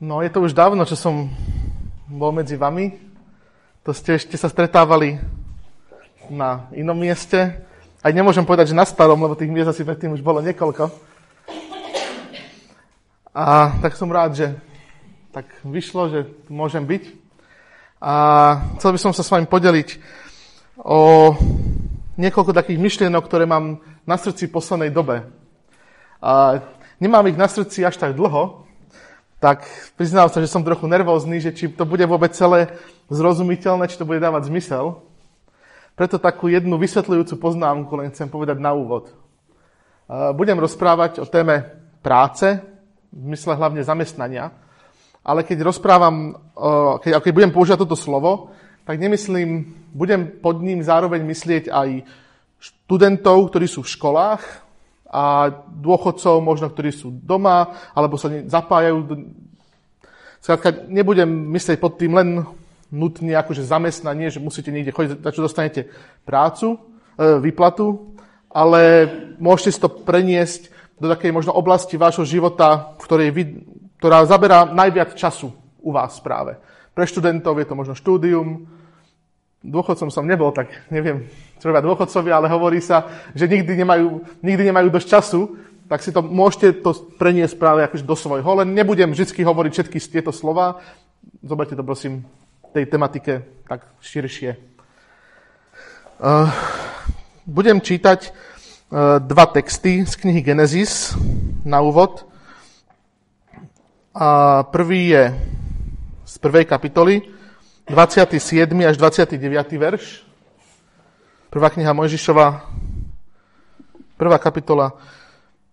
No, je to už dávno, čo som bol medzi vami. To ste ešte sa stretávali na inom mieste. Aj nemôžem povedať, že na starom, lebo tých miest asi predtým už bolo niekoľko. A tak som rád, že tak vyšlo, že tu môžem byť. A chcel by som sa s vami podeliť o niekoľko takých myšlienok, ktoré mám na srdci poslednej dobe. A nemám ich na srdci až tak dlho, tak priznám sa, že som trochu nervózny, že či to bude vôbec celé zrozumiteľné, či to bude dávať zmysel. Preto takú jednu vysvetľujúcu poznámku len chcem povedať na úvod. Budem rozprávať o téme práce, v mysle hlavne zamestnania, ale keď rozprávam, keď, keď budem používať toto slovo, tak nemyslím, budem pod ním zároveň myslieť aj študentov, ktorí sú v školách, a dôchodcov možno, ktorí sú doma, alebo sa zapájajú. Skrátka, nebudem myslieť pod tým len nutne akože zamestnanie, že musíte niekde chodiť, za čo dostanete prácu, e, výplatu, ale môžete si to preniesť do takej možno oblasti vášho života, v ktorej vy, ktorá zaberá najviac času u vás práve. Pre študentov je to možno štúdium, dôchodcom som nebol, tak neviem, čo robia dôchodcovia, ale hovorí sa, že nikdy nemajú, nikdy nemajú dosť času, tak si to môžete to preniesť práve akože do svojho. Len nebudem vždy hovoriť všetky tieto slova. Zoberte to prosím tej tematike tak širšie. Uh, budem čítať uh, dva texty z knihy Genesis na úvod. A prvý je z prvej kapitoly, 27. až 29. verš. Prvá kniha Mojžišova, prvá kapitola,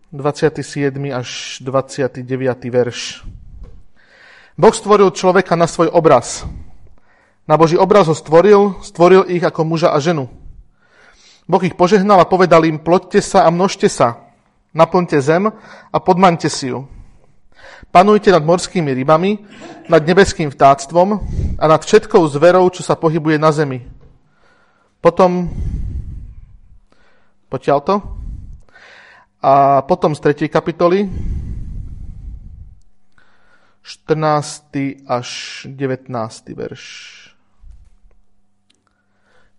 27. až 29. verš. Boh stvoril človeka na svoj obraz. Na Boží obraz ho stvoril, stvoril ich ako muža a ženu. Boh ich požehnal a povedal im, ploďte sa a množte sa, naplňte zem a podmaňte si ju. Panujte nad morskými rybami, nad nebeským vtáctvom a nad všetkou zverou, čo sa pohybuje na zemi. Potom, potiaľ to, a potom z 3. kapitoly, 14. až 19. verš.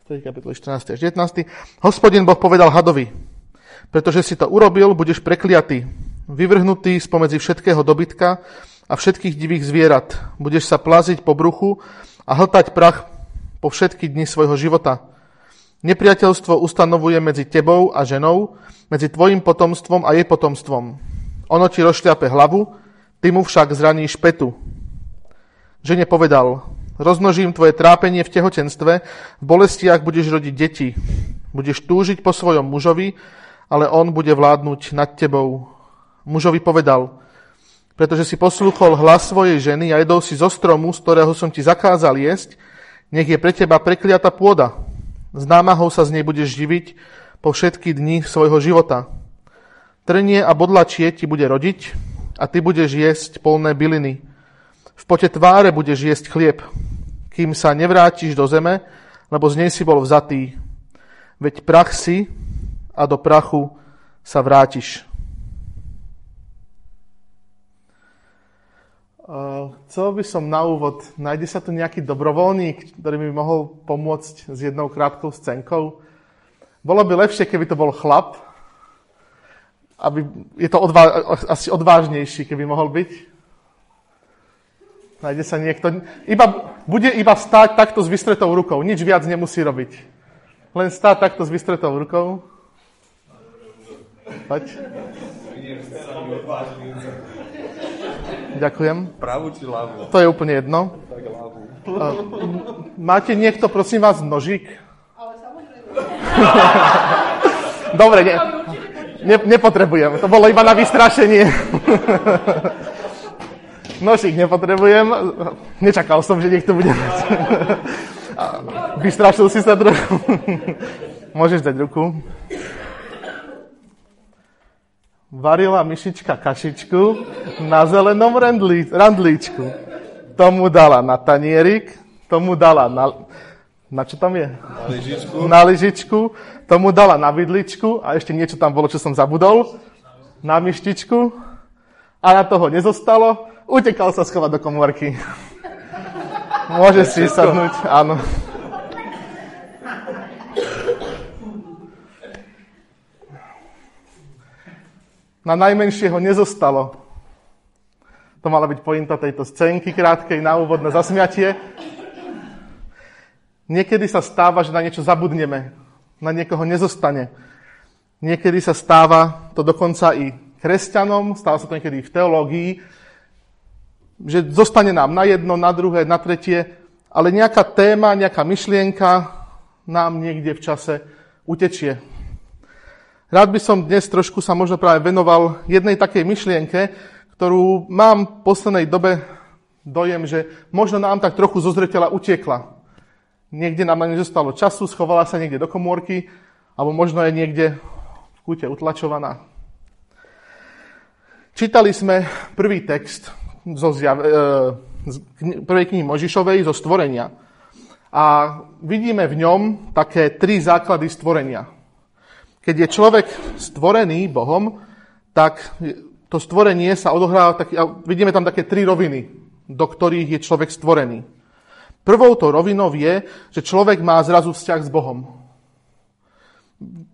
3. kapitoly 14. až 19. Hospodin Boh povedal hadovi, pretože si to urobil, budeš prekliatý vyvrhnutý spomedzi všetkého dobytka a všetkých divých zvierat. Budeš sa plaziť po bruchu a hltať prach po všetky dni svojho života. Nepriateľstvo ustanovuje medzi tebou a ženou, medzi tvojim potomstvom a jej potomstvom. Ono ti rozšľape hlavu, ty mu však zraníš petu. Žene povedal, roznožím tvoje trápenie v tehotenstve, v bolestiach budeš rodiť deti. Budeš túžiť po svojom mužovi, ale on bude vládnuť nad tebou mužovi povedal, pretože si poslúchol hlas svojej ženy a jedol si zo stromu, z ktorého som ti zakázal jesť, nech je pre teba prekliata pôda. S námahou sa z nej budeš živiť po všetky dni svojho života. Trnie a bodlačie ti bude rodiť a ty budeš jesť polné byliny. V pote tváre budeš jesť chlieb, kým sa nevrátiš do zeme, lebo z nej si bol vzatý. Veď prach si a do prachu sa vrátiš. Chcel by som na úvod, nájde sa tu nejaký dobrovoľník, ktorý by mohol pomôcť s jednou krátkou scénkou. Bolo by lepšie, keby to bol chlap, aby je to odvá, asi odvážnejší, keby mohol byť. Nájde sa niekto. Iba, bude iba stáť takto s vystretou rukou. Nič viac nemusí robiť. Len stáť takto s vystretou rukou. Poď. Ďakujem. Pravú či ľavú? To je úplne jedno. Tak ľavú. Máte niekto, prosím vás, nožík? Dobre, ne, ne, nepotrebujem. To bolo iba na vystrašenie. Nožík nepotrebujem. Nečakal som, že niekto bude Vystrašil si sa trochu. Môžeš dať ruku varila myšička kašičku na zelenom randlí, randlíčku. Tomu dala na tanierik, tomu dala na... Na čo tam je? Na lyžičku. Na lyžičku. Tomu dala na vidličku a ešte niečo tam bolo, čo som zabudol. Na myštičku. A na toho nezostalo. Utekal sa schovať do komórky. Môže si sadnúť, áno. Na najmenšieho nezostalo. To mala byť pointa tejto scénky krátkej na úvod na zasmiatie. Niekedy sa stáva, že na niečo zabudneme. Na niekoho nezostane. Niekedy sa stáva to dokonca i kresťanom, stáva sa to niekedy v teológii, že zostane nám na jedno, na druhé, na tretie, ale nejaká téma, nejaká myšlienka nám niekde v čase utečie. Rád by som dnes trošku sa možno práve venoval jednej takej myšlienke, ktorú mám v poslednej dobe dojem, že možno nám tak trochu zo zretela utiekla. Niekde nám na nezostalo času, schovala sa niekde do komórky, alebo možno je niekde v kúte utlačovaná. Čítali sme prvý text zo zjav, e, z prvej knihy Možišovej zo stvorenia. A vidíme v ňom také tri základy stvorenia. Keď je človek stvorený Bohom, tak to stvorenie sa odohráva, tak, a vidíme tam také tri roviny, do ktorých je človek stvorený. Prvou to rovinou je, že človek má zrazu vzťah s Bohom.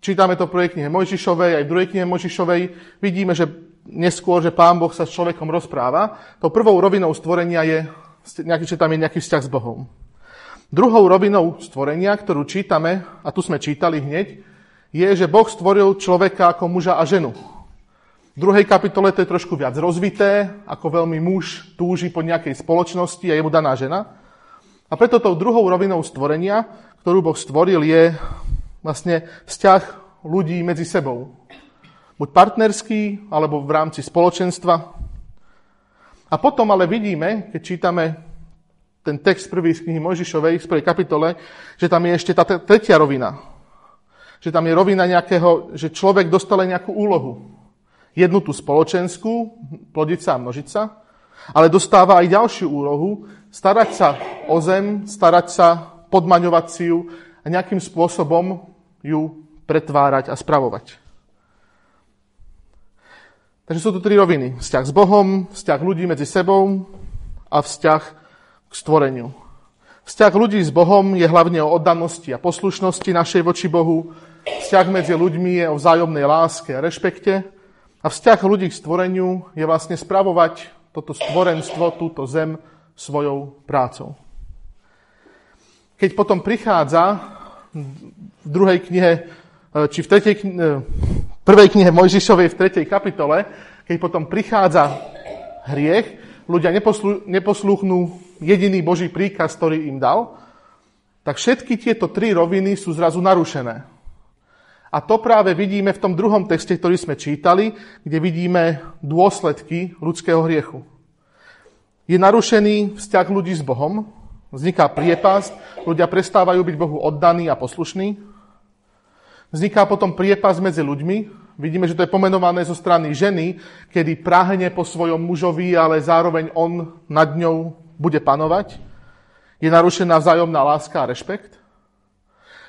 Čítame to v prvej knihe Mojžišovej, aj v druhej knihe Mojžišovej. Vidíme, že neskôr, že Pán Boh sa s človekom rozpráva, to prvou rovinou stvorenia je, že tam je nejaký vzťah s Bohom. Druhou rovinou stvorenia, ktorú čítame, a tu sme čítali hneď, je, že Boh stvoril človeka ako muža a ženu. V druhej kapitole to je trošku viac rozvité, ako veľmi muž túži po nejakej spoločnosti a je mu daná žena. A preto tou druhou rovinou stvorenia, ktorú Boh stvoril, je vlastne vzťah ľudí medzi sebou. Buď partnerský, alebo v rámci spoločenstva. A potom ale vidíme, keď čítame ten text prvý z knihy Mojžišovej, z prvej kapitole, že tam je ešte tá tretia rovina. Že tam je rovina nejakého, že človek dostal nejakú úlohu. Jednu tú spoločenskú, plodiť a množiť sa, ale dostáva aj ďalšiu úlohu, starať sa o zem, starať sa, podmaňovať si ju a nejakým spôsobom ju pretvárať a spravovať. Takže sú tu tri roviny. Vzťah s Bohom, vzťah ľudí medzi sebou a vzťah k stvoreniu. Vzťah ľudí s Bohom je hlavne o oddanosti a poslušnosti našej voči Bohu. Vzťah medzi ľuďmi je o vzájomnej láske a rešpekte. A vzťah ľudí k stvoreniu je vlastne spravovať toto stvorenstvo, túto zem svojou prácou. Keď potom prichádza v druhej knihe, či v tretej knihe, prvej knihe Mojžišovej v 3. kapitole, keď potom prichádza hriech, ľudia neposlú, neposlúchnú jediný Boží príkaz, ktorý im dal, tak všetky tieto tri roviny sú zrazu narušené. A to práve vidíme v tom druhom texte, ktorý sme čítali, kde vidíme dôsledky ľudského hriechu. Je narušený vzťah ľudí s Bohom, vzniká priepasť, ľudia prestávajú byť Bohu oddaní a poslušní, Vzniká potom priepas medzi ľuďmi. Vidíme, že to je pomenované zo strany ženy, kedy prahne po svojom mužovi, ale zároveň on nad ňou bude panovať. Je narušená vzájomná láska a rešpekt.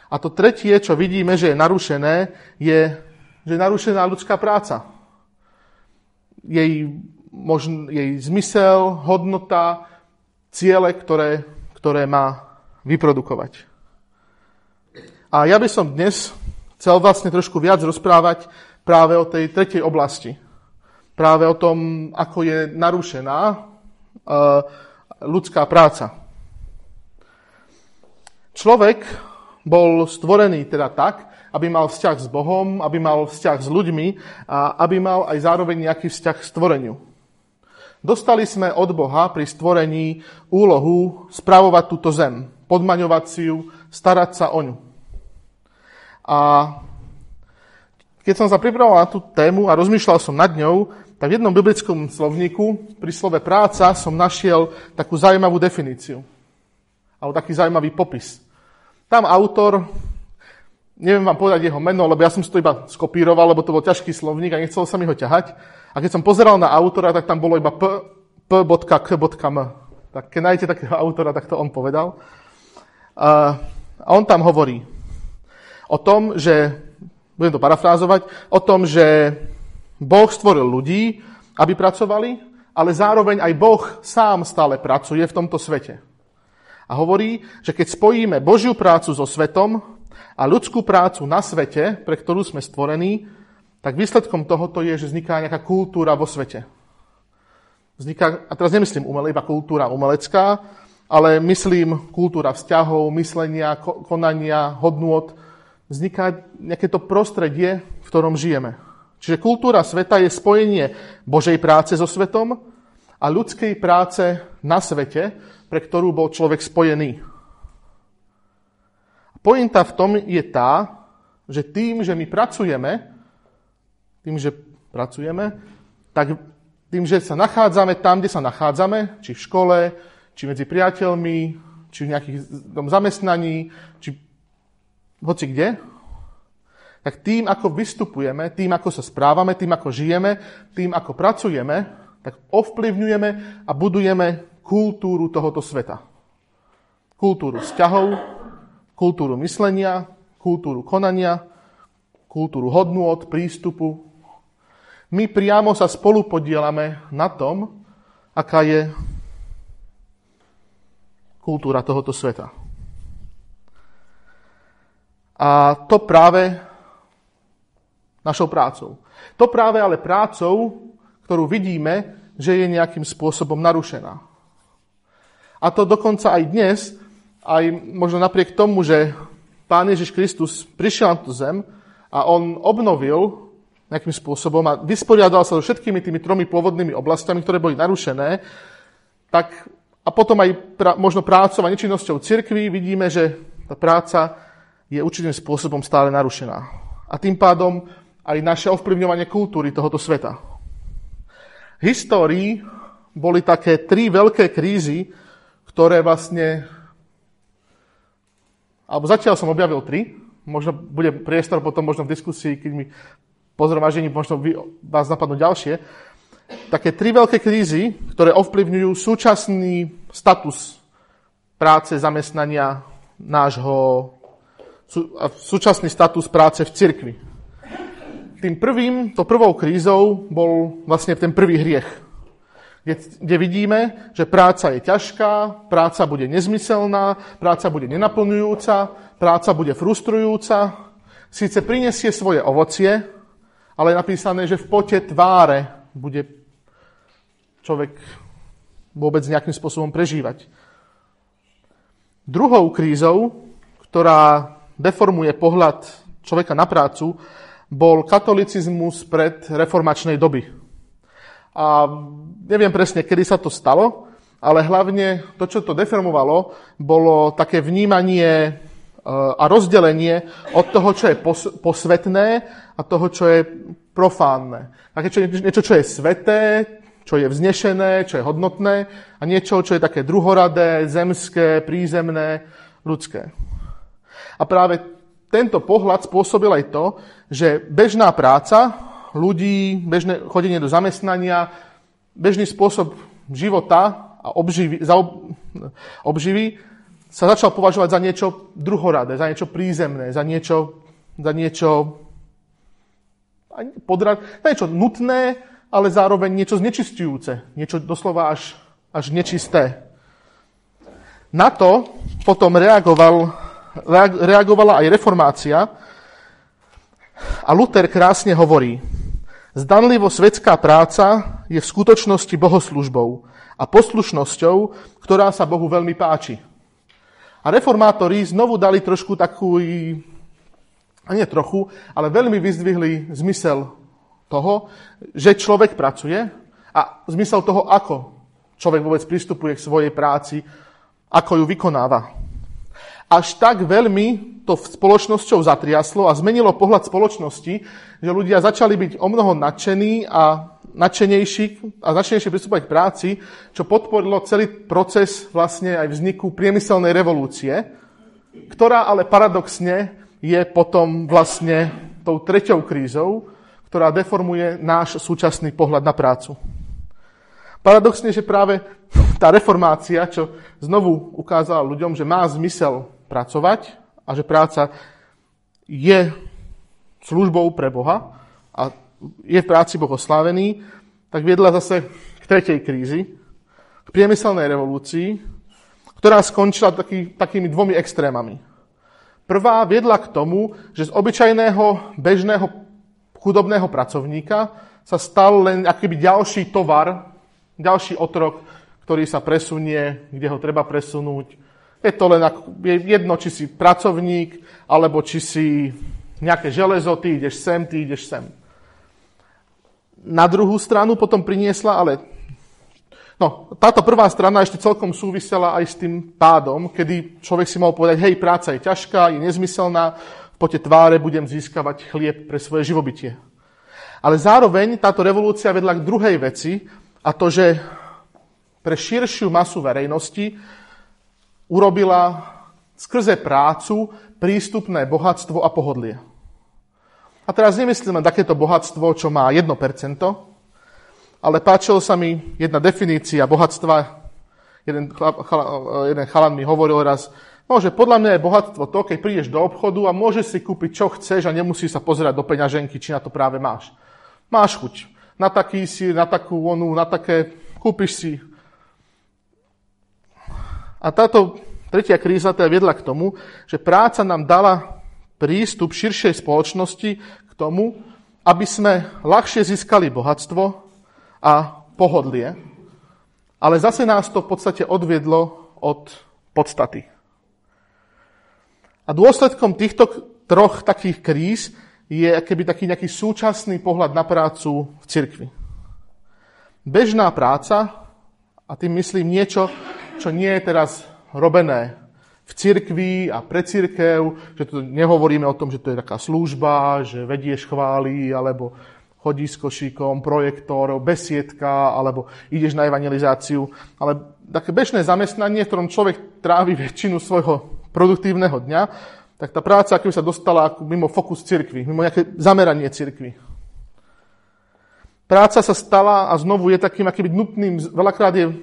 A to tretie, čo vidíme, že je narušené, je, že je narušená ľudská práca. Jej, možn, jej zmysel, hodnota, ciele, ktoré, ktoré má vyprodukovať. A ja by som dnes chcel vlastne trošku viac rozprávať práve o tej tretej oblasti. Práve o tom, ako je narušená uh, ľudská práca. Človek bol stvorený teda tak, aby mal vzťah s Bohom, aby mal vzťah s ľuďmi a aby mal aj zároveň nejaký vzťah k stvoreniu. Dostali sme od Boha pri stvorení úlohu spravovať túto zem, podmaňovať si ju, starať sa o ňu. A keď som sa pripravoval na tú tému a rozmýšľal som nad ňou, tak v jednom biblickom slovníku pri slove práca som našiel takú zaujímavú definíciu. Alebo taký zaujímavý popis. Tam autor, neviem vám povedať jeho meno, lebo ja som si to iba skopíroval, lebo to bol ťažký slovník a nechcel sa mi ho ťahať. A keď som pozeral na autora, tak tam bolo iba p, p.k.m. Tak keď nájdete takého autora, tak to on povedal. A on tam hovorí, o tom, že, budem to parafrázovať, o tom, že Boh stvoril ľudí, aby pracovali ale zároveň aj Boh sám stále pracuje v tomto svete. A hovorí, že keď spojíme Božiu prácu so svetom a ľudskú prácu na svete, pre ktorú sme stvorení, tak výsledkom tohoto je, že vzniká nejaká kultúra vo svete. Vzniká, a teraz nemyslím umelé, iba kultúra umelecká, ale myslím kultúra vzťahov, myslenia, konania, hodnôt. Vzniká nejaké to prostredie, v ktorom žijeme. Čiže kultúra sveta je spojenie Božej práce so svetom a ľudskej práce na svete, pre ktorú bol človek spojený. Pointa v tom je tá, že tým, že my pracujeme, tým, že pracujeme, tak tým, že sa nachádzame tam, kde sa nachádzame, či v škole, či medzi priateľmi, či v nejakých zamestnaní, či hoci kde, tak tým, ako vystupujeme, tým, ako sa správame, tým, ako žijeme, tým, ako pracujeme, tak ovplyvňujeme a budujeme kultúru tohoto sveta. Kultúru vzťahov, kultúru myslenia, kultúru konania, kultúru hodnôt, prístupu. My priamo sa spolu podielame na tom, aká je kultúra tohoto sveta. A to práve našou prácou. To práve ale prácou, ktorú vidíme, že je nejakým spôsobom narušená. A to dokonca aj dnes, aj možno napriek tomu, že Pán Ježiš Kristus prišiel na tú zem a on obnovil nejakým spôsobom a vysporiadal sa so všetkými tými tromi pôvodnými oblastiami, ktoré boli narušené, tak a potom aj pra, možno prácou a nečinnosťou cirkvi vidíme, že tá práca je určitým spôsobom stále narušená. A tým pádom aj naše ovplyvňovanie kultúry tohoto sveta. V histórii boli také tri veľké krízy, ktoré vlastne... Alebo zatiaľ som objavil tri. Možno bude priestor potom možno v diskusii, keď mi po možno vy, vás napadnú ďalšie. Také tri veľké krízy, ktoré ovplyvňujú súčasný status práce, zamestnania nášho, súčasný status práce v cirkvi tým prvým, to prvou krízou bol vlastne ten prvý hriech. Kde, kde vidíme, že práca je ťažká, práca bude nezmyselná, práca bude nenaplňujúca, práca bude frustrujúca, síce prinesie svoje ovocie, ale je napísané, že v pote tváre bude človek vôbec nejakým spôsobom prežívať. Druhou krízou, ktorá deformuje pohľad človeka na prácu, bol katolicizmus pred reformačnej doby. A neviem presne, kedy sa to stalo, ale hlavne to, čo to deformovalo, bolo také vnímanie e, a rozdelenie od toho, čo je posvetné a toho, čo je profánne. Také čo, niečo, čo je sveté, čo je vznešené, čo je hodnotné a niečo, čo je také druhoradé, zemské, prízemné, ľudské. A práve tento pohľad spôsobil aj to, že bežná práca ľudí, bežné chodenie do zamestnania, bežný spôsob života a obživy, za ob, obživy sa začal považovať za niečo druhoradé, za niečo prízemné, za niečo, za niečo podrad, za niečo nutné, ale zároveň niečo znečistujúce, niečo doslova až, až nečisté. Na to potom reagoval reagovala aj reformácia a Luther krásne hovorí, zdanlivo svetská práca je v skutočnosti bohoslužbou a poslušnosťou, ktorá sa Bohu veľmi páči. A reformátori znovu dali trošku takú, a nie trochu, ale veľmi vyzdvihli zmysel toho, že človek pracuje a zmysel toho, ako človek vôbec pristupuje k svojej práci, ako ju vykonáva až tak veľmi to spoločnosťou zatriaslo a zmenilo pohľad spoločnosti, že ľudia začali byť o mnoho nadšení a nadšenejší a nadšenejšie pristúpať k práci, čo podporilo celý proces vlastne aj vzniku priemyselnej revolúcie, ktorá ale paradoxne je potom vlastne tou treťou krízou, ktorá deformuje náš súčasný pohľad na prácu. Paradoxne, že práve tá reformácia, čo znovu ukázala ľuďom, že má zmysel pracovať a že práca je službou pre Boha a je v práci Boh oslávený, tak viedla zase k tretej krízi, k priemyselnej revolúcii, ktorá skončila taký, takými dvomi extrémami. Prvá viedla k tomu, že z obyčajného, bežného, chudobného pracovníka sa stal len akýby ďalší tovar, ďalší otrok, ktorý sa presunie, kde ho treba presunúť. Je to len ako, je jedno, či si pracovník, alebo či si nejaké železo, ty ideš sem, ty ideš sem. Na druhú stranu potom priniesla, ale no, táto prvá strana ešte celkom súvisela aj s tým pádom, kedy človek si mohol povedať, hej, práca je ťažká, je nezmyselná, v pote tváre budem získavať chlieb pre svoje živobytie. Ale zároveň táto revolúcia vedla k druhej veci, a to, že pre širšiu masu verejnosti urobila skrze prácu prístupné bohatstvo a pohodlie. A teraz nemyslím len takéto bohatstvo, čo má 1%, ale páčilo sa mi jedna definícia bohatstva. Jeden, chala, jeden chalan mi hovoril raz, no, že podľa mňa je bohatstvo to, keď prídeš do obchodu a môžeš si kúpiť, čo chceš a nemusíš sa pozerať do peňaženky, či na to práve máš. Máš chuť na taký sír, na takú onu, na také, kúpiš si. A táto tretia kríza teda viedla k tomu, že práca nám dala prístup širšej spoločnosti k tomu, aby sme ľahšie získali bohatstvo a pohodlie, ale zase nás to v podstate odviedlo od podstaty. A dôsledkom týchto troch takých kríz je keby taký nejaký súčasný pohľad na prácu v cirkvi. Bežná práca, a tým myslím niečo, čo nie je teraz robené v cirkvi a pre cirkev, že tu nehovoríme o tom, že to je taká služba, že vedieš chvály, alebo chodí s košíkom, projektor, besiedka, alebo ideš na evangelizáciu. Ale také bežné zamestnanie, v ktorom človek trávi väčšinu svojho produktívneho dňa, tak tá práca keby sa dostala ako mimo fokus cirkvy, mimo nejaké zameranie cirkvy. Práca sa stala a znovu je takým akýby nutným, veľakrát je,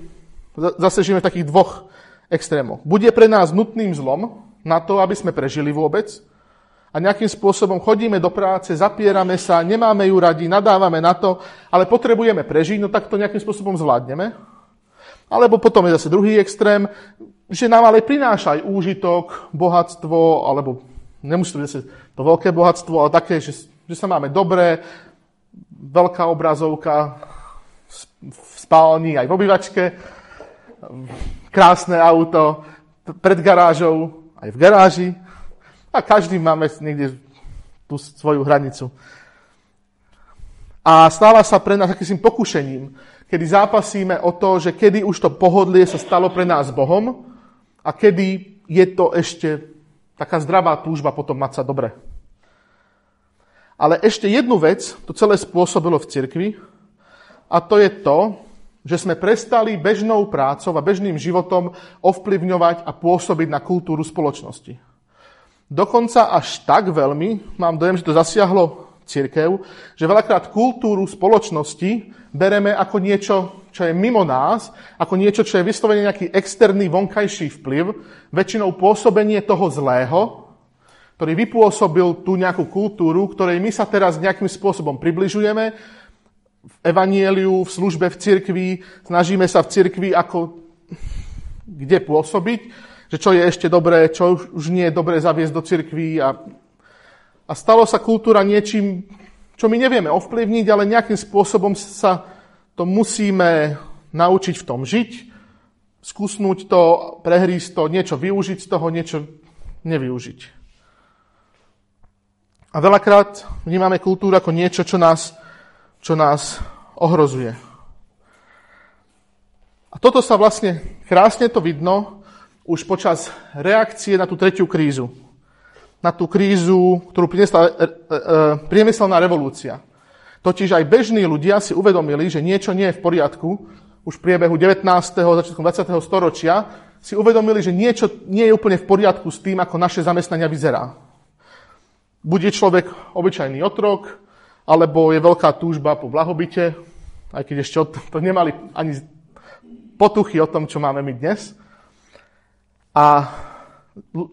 zase žijeme v takých dvoch extrémoch. Bude pre nás nutným zlom na to, aby sme prežili vôbec a nejakým spôsobom chodíme do práce, zapierame sa, nemáme ju radi, nadávame na to, ale potrebujeme prežiť, no tak to nejakým spôsobom zvládneme. Alebo potom je zase druhý extrém, že nám ale prináša aj úžitok, bohatstvo, alebo nemusí to byť to veľké bohatstvo, ale také, že, že sa máme dobré, veľká obrazovka v spálni, aj v obývačke, krásne auto pred garážou, aj v garáži. A každý máme niekde tú svoju hranicu. A stáva sa pre nás akýmsi pokušením, kedy zápasíme o to, že kedy už to pohodlie sa stalo pre nás Bohom a kedy je to ešte taká zdravá túžba potom mať sa dobre. Ale ešte jednu vec to celé spôsobilo v cirkvi a to je to, že sme prestali bežnou prácou a bežným životom ovplyvňovať a pôsobiť na kultúru spoločnosti. Dokonca až tak veľmi, mám dojem, že to zasiahlo církev, že veľakrát kultúru spoločnosti bereme ako niečo, čo je mimo nás, ako niečo, čo je vyslovene nejaký externý vonkajší vplyv, väčšinou pôsobenie toho zlého, ktorý vypôsobil tú nejakú kultúru, ktorej my sa teraz nejakým spôsobom približujeme, v evanieliu, v službe v cirkvi, snažíme sa v cirkvi ako kde pôsobiť, že čo je ešte dobré, čo už nie je dobré zaviesť do cirkví a, a stalo sa kultúra niečím, čo my nevieme ovplyvniť, ale nejakým spôsobom sa to musíme naučiť v tom žiť, skúsnuť to, prehrísť to, niečo využiť z toho, niečo nevyužiť. A veľakrát vnímame kultúru ako niečo, čo nás čo nás ohrozuje. A toto sa vlastne, krásne to vidno, už počas reakcie na tú tretiu krízu. Na tú krízu, ktorú priniesla e, e, e, priemyselná revolúcia. Totiž aj bežní ľudia si uvedomili, že niečo nie je v poriadku. Už v priebehu 19. začiatkom 20. storočia si uvedomili, že niečo nie je úplne v poriadku s tým, ako naše zamestnania vyzerá. Bude človek obyčajný otrok, alebo je veľká túžba po blahobite, aj keď ešte to nemali ani potuchy o tom, čo máme my dnes. A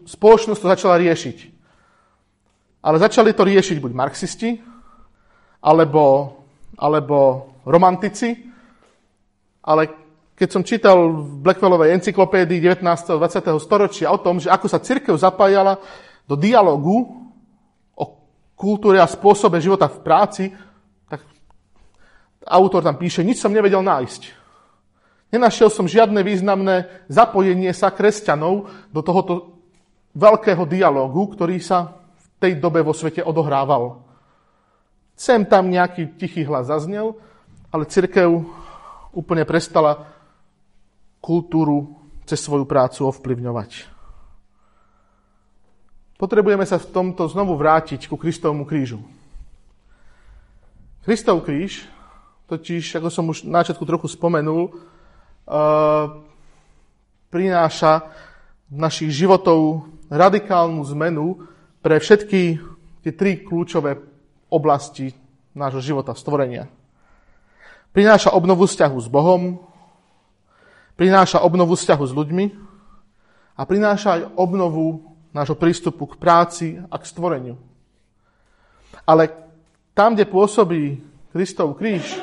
spoločnosť to začala riešiť. Ale začali to riešiť buď marxisti, alebo, alebo romantici, ale keď som čítal v Blackwellovej encyklopédii 19. a 20. storočia o tom, že ako sa cirkev zapájala do dialogu kultúre a spôsobe života v práci, tak autor tam píše, nič som nevedel nájsť. Nenašiel som žiadne významné zapojenie sa kresťanov do tohoto veľkého dialogu, ktorý sa v tej dobe vo svete odohrával. Sem tam nejaký tichý hlas zaznel, ale cirkev úplne prestala kultúru cez svoju prácu ovplyvňovať. Potrebujeme sa v tomto znovu vrátiť ku Kristovmu krížu. Kristov kríž, totiž, ako som už na začiatku trochu spomenul, prináša našich životov radikálnu zmenu pre všetky tie tri kľúčové oblasti nášho života, stvorenia. Prináša obnovu vzťahu s Bohom, prináša obnovu vzťahu s ľuďmi a prináša aj obnovu nášho prístupu k práci a k stvoreniu. Ale tam, kde pôsobí Kristov kríž,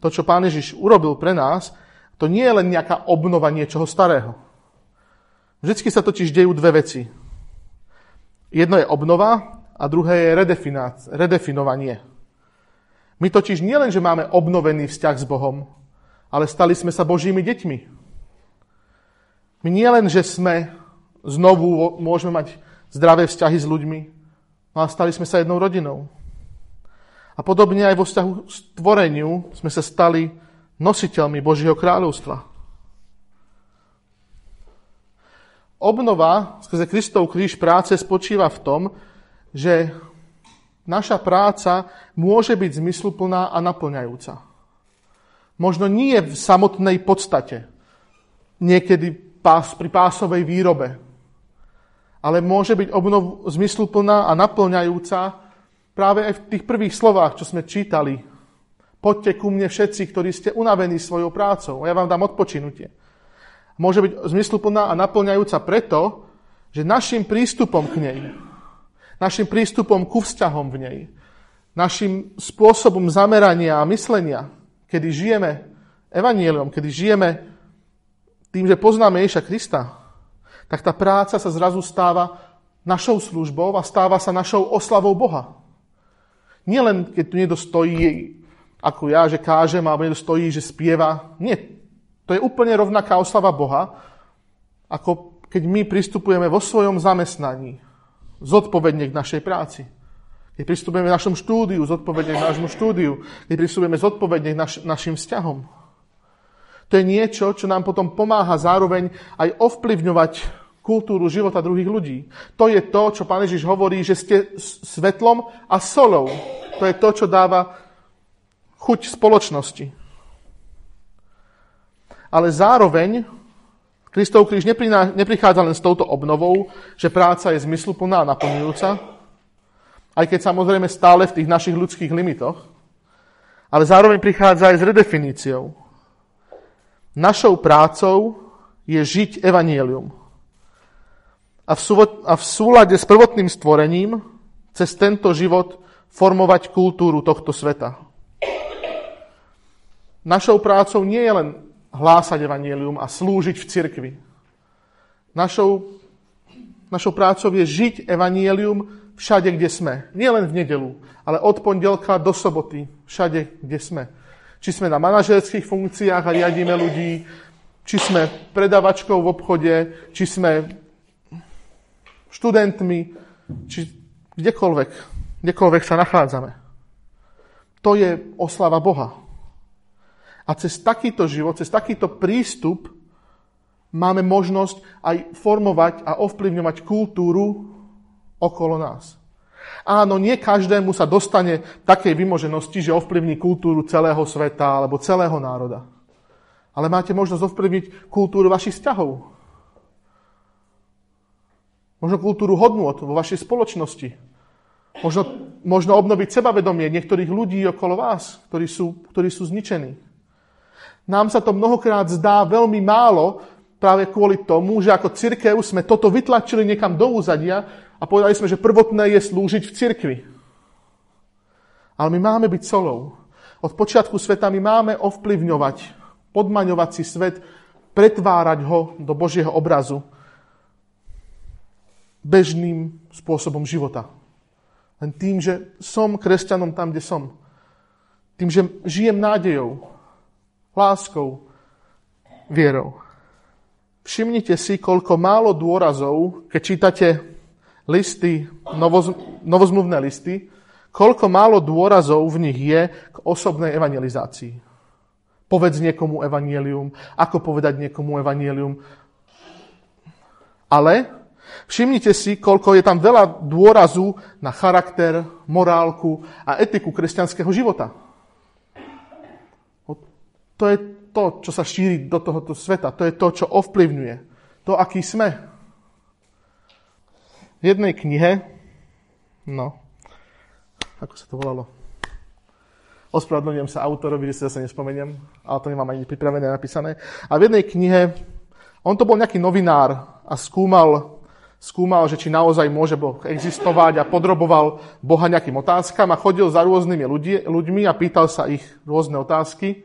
to, čo Pán Ježiš urobil pre nás, to nie je len nejaká obnova niečoho starého. Vždycky sa totiž dejú dve veci. Jedno je obnova a druhé je redefinovanie. My totiž nie len, že máme obnovený vzťah s Bohom, ale stali sme sa Božími deťmi. My nie len, že sme znovu môžeme mať zdravé vzťahy s ľuďmi, ale stali sme sa jednou rodinou. A podobne aj vo vzťahu k stvoreniu sme sa stali nositeľmi Božieho kráľovstva. Obnova skrze Kristov kríž práce spočíva v tom, že naša práca môže byť zmysluplná a naplňajúca. Možno nie v samotnej podstate, niekedy pás, pri pásovej výrobe, ale môže byť obnov zmysluplná a naplňajúca práve aj v tých prvých slovách, čo sme čítali Poďte ku mne všetci, ktorí ste unavení svojou prácou ja vám dám odpočinutie. Môže byť zmysluplná a naplňajúca preto, že našim prístupom k nej, našim prístupom ku vzťahom v nej, našim spôsobom zamerania a myslenia, kedy žijeme evanieliom, kedy žijeme tým, že poznáme Ježa Krista, tak tá práca sa zrazu stáva našou službou a stáva sa našou oslavou Boha. Nielen, keď tu niekto stojí ako ja, že kážem, alebo niekto stojí, že spieva. Nie. To je úplne rovnaká oslava Boha, ako keď my pristupujeme vo svojom zamestnaní zodpovedne k našej práci. Keď pristupujeme k našom štúdiu, zodpovedne k nášmu štúdiu. Keď pristupujeme zodpovedne k naš, našim vzťahom. To je niečo, čo nám potom pomáha zároveň aj ovplyvňovať kultúru života druhých ľudí. To je to, čo Pán Ježiš hovorí, že ste svetlom a solou. To je to, čo dáva chuť spoločnosti. Ale zároveň Kristov kríž neprichádza len s touto obnovou, že práca je zmysluplná a naplňujúca, aj keď samozrejme stále v tých našich ľudských limitoch, ale zároveň prichádza aj s redefiníciou. Našou prácou je žiť evanielium. A v, a v súlade s prvotným stvorením cez tento život formovať kultúru tohto sveta. Našou prácou nie je len hlásať evanielium a slúžiť v cirkvi. Našou, našou prácou je žiť evanielium všade, kde sme. Nie len v nedelu, ale od pondelka do soboty, všade, kde sme. Či sme na manažerských funkciách a riadíme ľudí, či sme predavačkou v obchode, či sme študentmi, či kdekoľvek, kdekoľvek sa nachádzame. To je oslava Boha. A cez takýto život, cez takýto prístup máme možnosť aj formovať a ovplyvňovať kultúru okolo nás. Áno, nie každému sa dostane takej vymoženosti, že ovplyvní kultúru celého sveta alebo celého národa. Ale máte možnosť ovplyvniť kultúru vašich vzťahov. Možno kultúru hodnôt vo vašej spoločnosti. Možno, možno obnoviť sebavedomie niektorých ľudí okolo vás, ktorí sú, ktorí sú zničení. Nám sa to mnohokrát zdá veľmi málo, práve kvôli tomu, že ako cirkev sme toto vytlačili niekam do úzadia a povedali sme, že prvotné je slúžiť v cirkvi. Ale my máme byť solou. Od počiatku sveta my máme ovplyvňovať podmaňovať si svet, pretvárať ho do Božieho obrazu bežným spôsobom života. Len tým, že som kresťanom tam, kde som. Tým, že žijem nádejou, láskou, vierou. Všimnite si, koľko málo dôrazov, keď čítate listy, novoz, novozmluvné listy, koľko málo dôrazov v nich je k osobnej evangelizácii. Povedz niekomu evanielium, ako povedať niekomu evanielium. Ale všimnite si, koľko je tam veľa dôrazu na charakter, morálku a etiku kresťanského života. To je to, čo sa šíri do tohoto sveta. To je to, čo ovplyvňuje. To, aký sme. V jednej knihe, no, ako sa to volalo? Ospravedlňujem sa autorovi, že si zase nespomeniem, ale to nemám ani pripravené napísané. A v jednej knihe, on to bol nejaký novinár a skúmal, skúmal, že či naozaj môže Boh existovať a podroboval Boha nejakým otázkam a chodil za rôznymi ľudí, ľuďmi a pýtal sa ich rôzne otázky.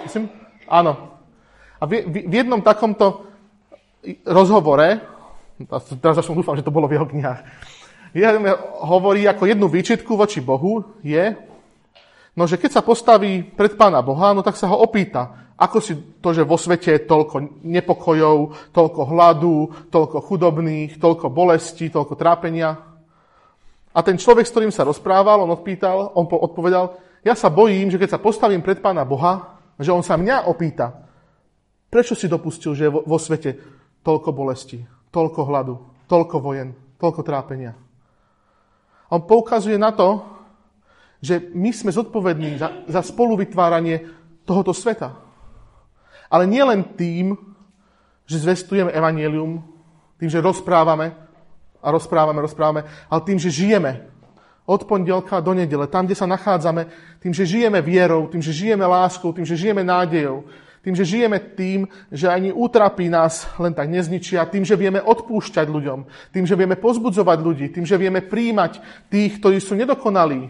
Myslím? Áno. A v, v, v jednom takomto rozhovore, teraz som dúfam, že to bolo v jeho knihách, hovorí ako jednu výčitku voči Bohu je, no že keď sa postaví pred Pána Boha, no tak sa ho opýta, ako si to, že vo svete je toľko nepokojov, toľko hladu, toľko chudobných, toľko bolesti, toľko trápenia. A ten človek, s ktorým sa rozprával, on odpýtal, on odpovedal, ja sa bojím, že keď sa postavím pred Pána Boha, že on sa mňa opýta, prečo si dopustil, že je vo, svete toľko bolesti, toľko hladu, toľko vojen, toľko trápenia. On poukazuje na to, že my sme zodpovední za, za spoluvytváranie tohoto sveta. Ale nie len tým, že zvestujeme evanielium, tým, že rozprávame a rozprávame, rozprávame, ale tým, že žijeme od pondelka do nedele, tam, kde sa nachádzame, tým, že žijeme vierou, tým, že žijeme láskou, tým, že žijeme nádejou, tým, že žijeme tým, že ani útrapy nás len tak nezničia, tým, že vieme odpúšťať ľuďom, tým, že vieme pozbudzovať ľudí, tým, že vieme príjmať tých, ktorí sú nedokonalí,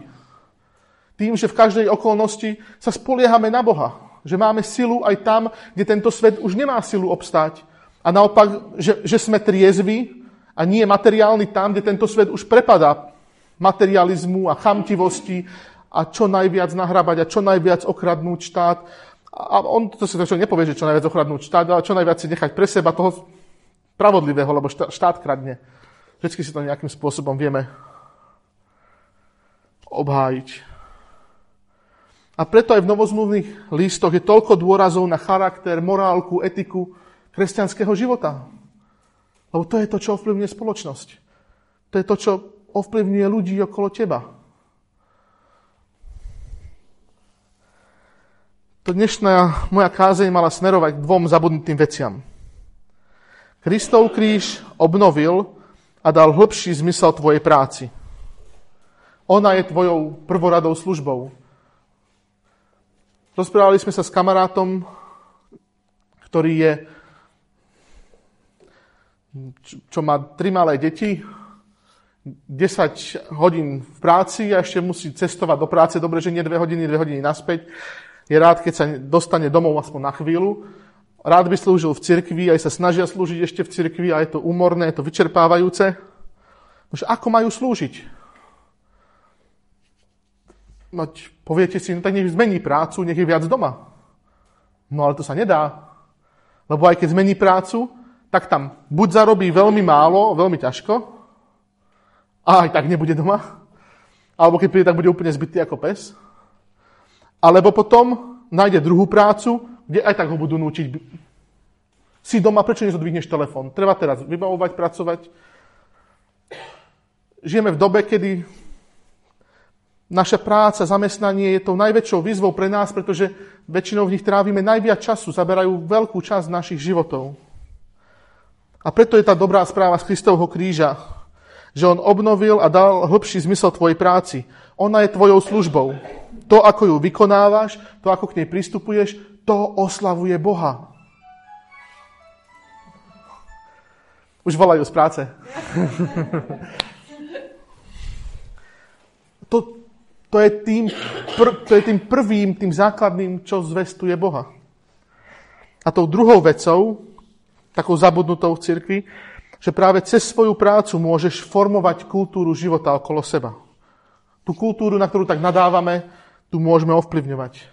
tým, že v každej okolnosti sa spoliehame na Boha, že máme silu aj tam, kde tento svet už nemá silu obstáť. A naopak, že, že sme triezvi a nie materiálni tam, kde tento svet už prepadá materializmu a chamtivosti a čo najviac nahrabať a čo najviac okradnúť štát. A on to si to nepovie, že čo najviac okradnúť štát, ale čo najviac si nechať pre seba toho spravodlivého, lebo štát kradne. Vždycky si to nejakým spôsobom vieme obhájiť. A preto aj v novozmluvných listoch je toľko dôrazov na charakter, morálku, etiku kresťanského života. Lebo to je to, čo ovplyvňuje spoločnosť. To je to, čo ovplyvňuje ľudí okolo teba. To dnešná moja kázeň mala smerovať k dvom zabudnutým veciam. Kristov kríž obnovil a dal hĺbší zmysel tvojej práci. Ona je tvojou prvoradou službou. Rozprávali sme sa s kamarátom, ktorý je, čo má tri malé deti, 10 hodín v práci a ešte musí cestovať do práce, dobre, že nie 2 hodiny, 2 hodiny naspäť. Je rád, keď sa dostane domov aspoň na chvíľu. Rád by slúžil v cirkvi, aj sa snažia slúžiť ešte v cirkvi a je to úmorné, je to vyčerpávajúce. Nož ako majú slúžiť? No, poviete si, no tak nech zmení prácu, nech je viac doma. No ale to sa nedá. Lebo aj keď zmení prácu, tak tam buď zarobí veľmi málo, veľmi ťažko, a aj tak nebude doma. Alebo keď príde, tak bude úplne zbytý ako pes. Alebo potom nájde druhú prácu, kde aj tak ho budú núčiť. Si doma, prečo nezodvihneš telefón? Treba teraz vybavovať, pracovať. Žijeme v dobe, kedy naša práca, zamestnanie je tou najväčšou výzvou pre nás, pretože väčšinou v nich trávime najviac času, zaberajú veľkú časť našich životov. A preto je tá dobrá správa z Kristovho kríža, že on obnovil a dal hlbší zmysel tvojej práci. Ona je tvojou službou. To, ako ju vykonávaš, to, ako k nej pristupuješ, to oslavuje Boha. Už volajú z práce. to, je tým, pr- to je tým prvým, tým základným, čo zvestuje Boha. A tou druhou vecou, takou zabudnutou v cirkvi, že práve cez svoju prácu môžeš formovať kultúru života okolo seba. Tú kultúru, na ktorú tak nadávame, tu môžeme ovplyvňovať.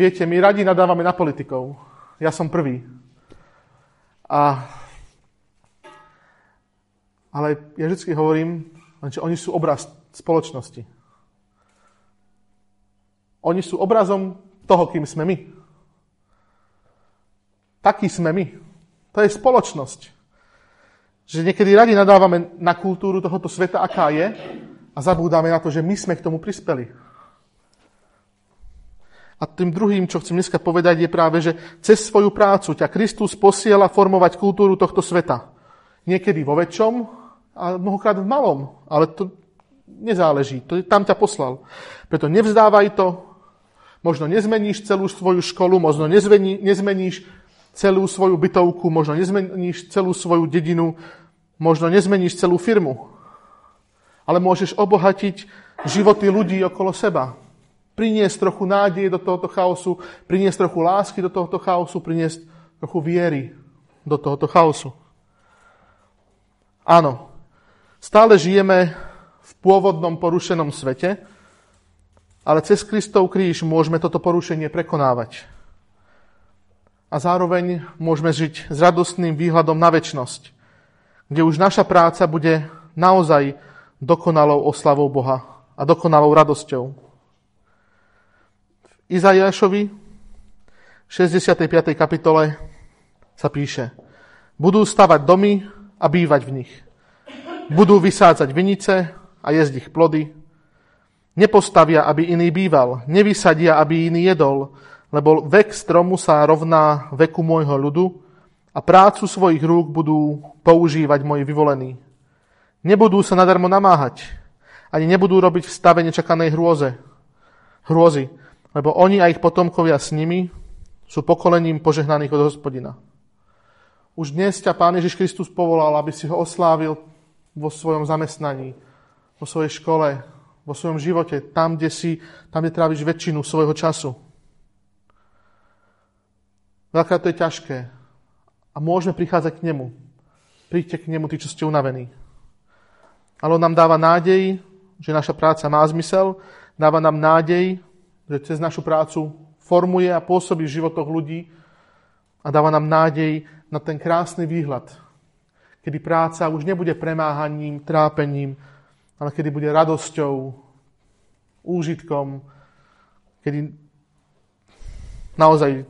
Viete, my radi nadávame na politikov. Ja som prvý. A, ale ja vždy hovorím, že oni sú obraz spoločnosti. Oni sú obrazom toho, kým sme my. Takí sme my. To je spoločnosť. Že niekedy radi nadávame na kultúru tohoto sveta, aká je, a zabúdame na to, že my sme k tomu prispeli. A tým druhým, čo chcem dneska povedať, je práve, že cez svoju prácu ťa Kristus posiela formovať kultúru tohto sveta. Niekedy vo väčšom a mnohokrát v malom, ale to nezáleží. To, tam ťa poslal. Preto nevzdávaj to, možno nezmeníš celú svoju školu, možno nezmeníš celú svoju bytovku, možno nezmeníš celú svoju dedinu, možno nezmeníš celú firmu, ale môžeš obohatiť životy ľudí okolo seba. Priniesť trochu nádeje do tohoto chaosu, priniesť trochu lásky do tohoto chaosu, priniesť trochu viery do tohoto chaosu. Áno, stále žijeme v pôvodnom porušenom svete, ale cez Kristov kríž môžeme toto porušenie prekonávať a zároveň môžeme žiť s radostným výhľadom na väčnosť, kde už naša práca bude naozaj dokonalou oslavou Boha a dokonalou radosťou. V Izajašovi 65. kapitole sa píše Budú stavať domy a bývať v nich. Budú vysádzať vinice a jesť ich plody. Nepostavia, aby iný býval. Nevysadia, aby iný jedol lebo vek stromu sa rovná veku môjho ľudu a prácu svojich rúk budú používať moji vyvolení. Nebudú sa nadarmo namáhať, ani nebudú robiť v stave nečakanej hrôze, hrôzy, lebo oni a ich potomkovia s nimi sú pokolením požehnaných od hospodina. Už dnes ťa Pán Ježiš Kristus povolal, aby si ho oslávil vo svojom zamestnaní, vo svojej škole, vo svojom živote, tam, kde si, tam, kde tráviš väčšinu svojho času. Veľakrát to je ťažké. A môžeme prichádzať k nemu. Príďte k nemu, tí, čo ste unavení. Ale on nám dáva nádej, že naša práca má zmysel, dáva nám nádej, že cez našu prácu formuje a pôsobí v životoch ľudí a dáva nám nádej na ten krásny výhľad, kedy práca už nebude premáhaním, trápením, ale kedy bude radosťou, úžitkom, kedy naozaj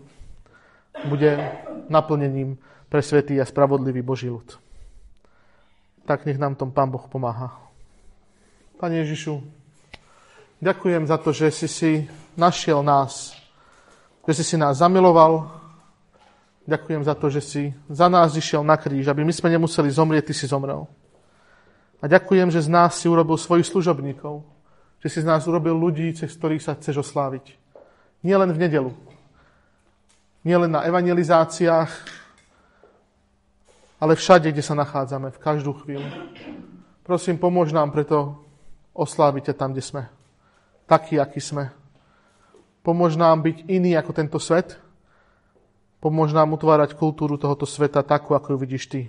bude naplnením pre svetý a spravodlivý Boží ľud. Tak nech nám tom Pán Boh pomáha. Pane Ježišu, ďakujem za to, že si si našiel nás, že si si nás zamiloval. Ďakujem za to, že si za nás išiel na kríž, aby my sme nemuseli zomrieť, ty si zomrel. A ďakujem, že z nás si urobil svojich služobníkov, že si z nás urobil ľudí, cez ktorých sa chceš osláviť. Nie len v nedelu, nielen na evangelizáciách, ale všade, kde sa nachádzame, v každú chvíľu. Prosím, pomôž nám preto osláviť ťa tam, kde sme. Taký, aký sme. Pomôž nám byť iný ako tento svet. Pomôž nám utvárať kultúru tohoto sveta takú, ako ju vidíš ty.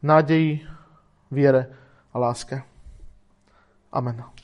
Nádeji, viere a láske. Amen.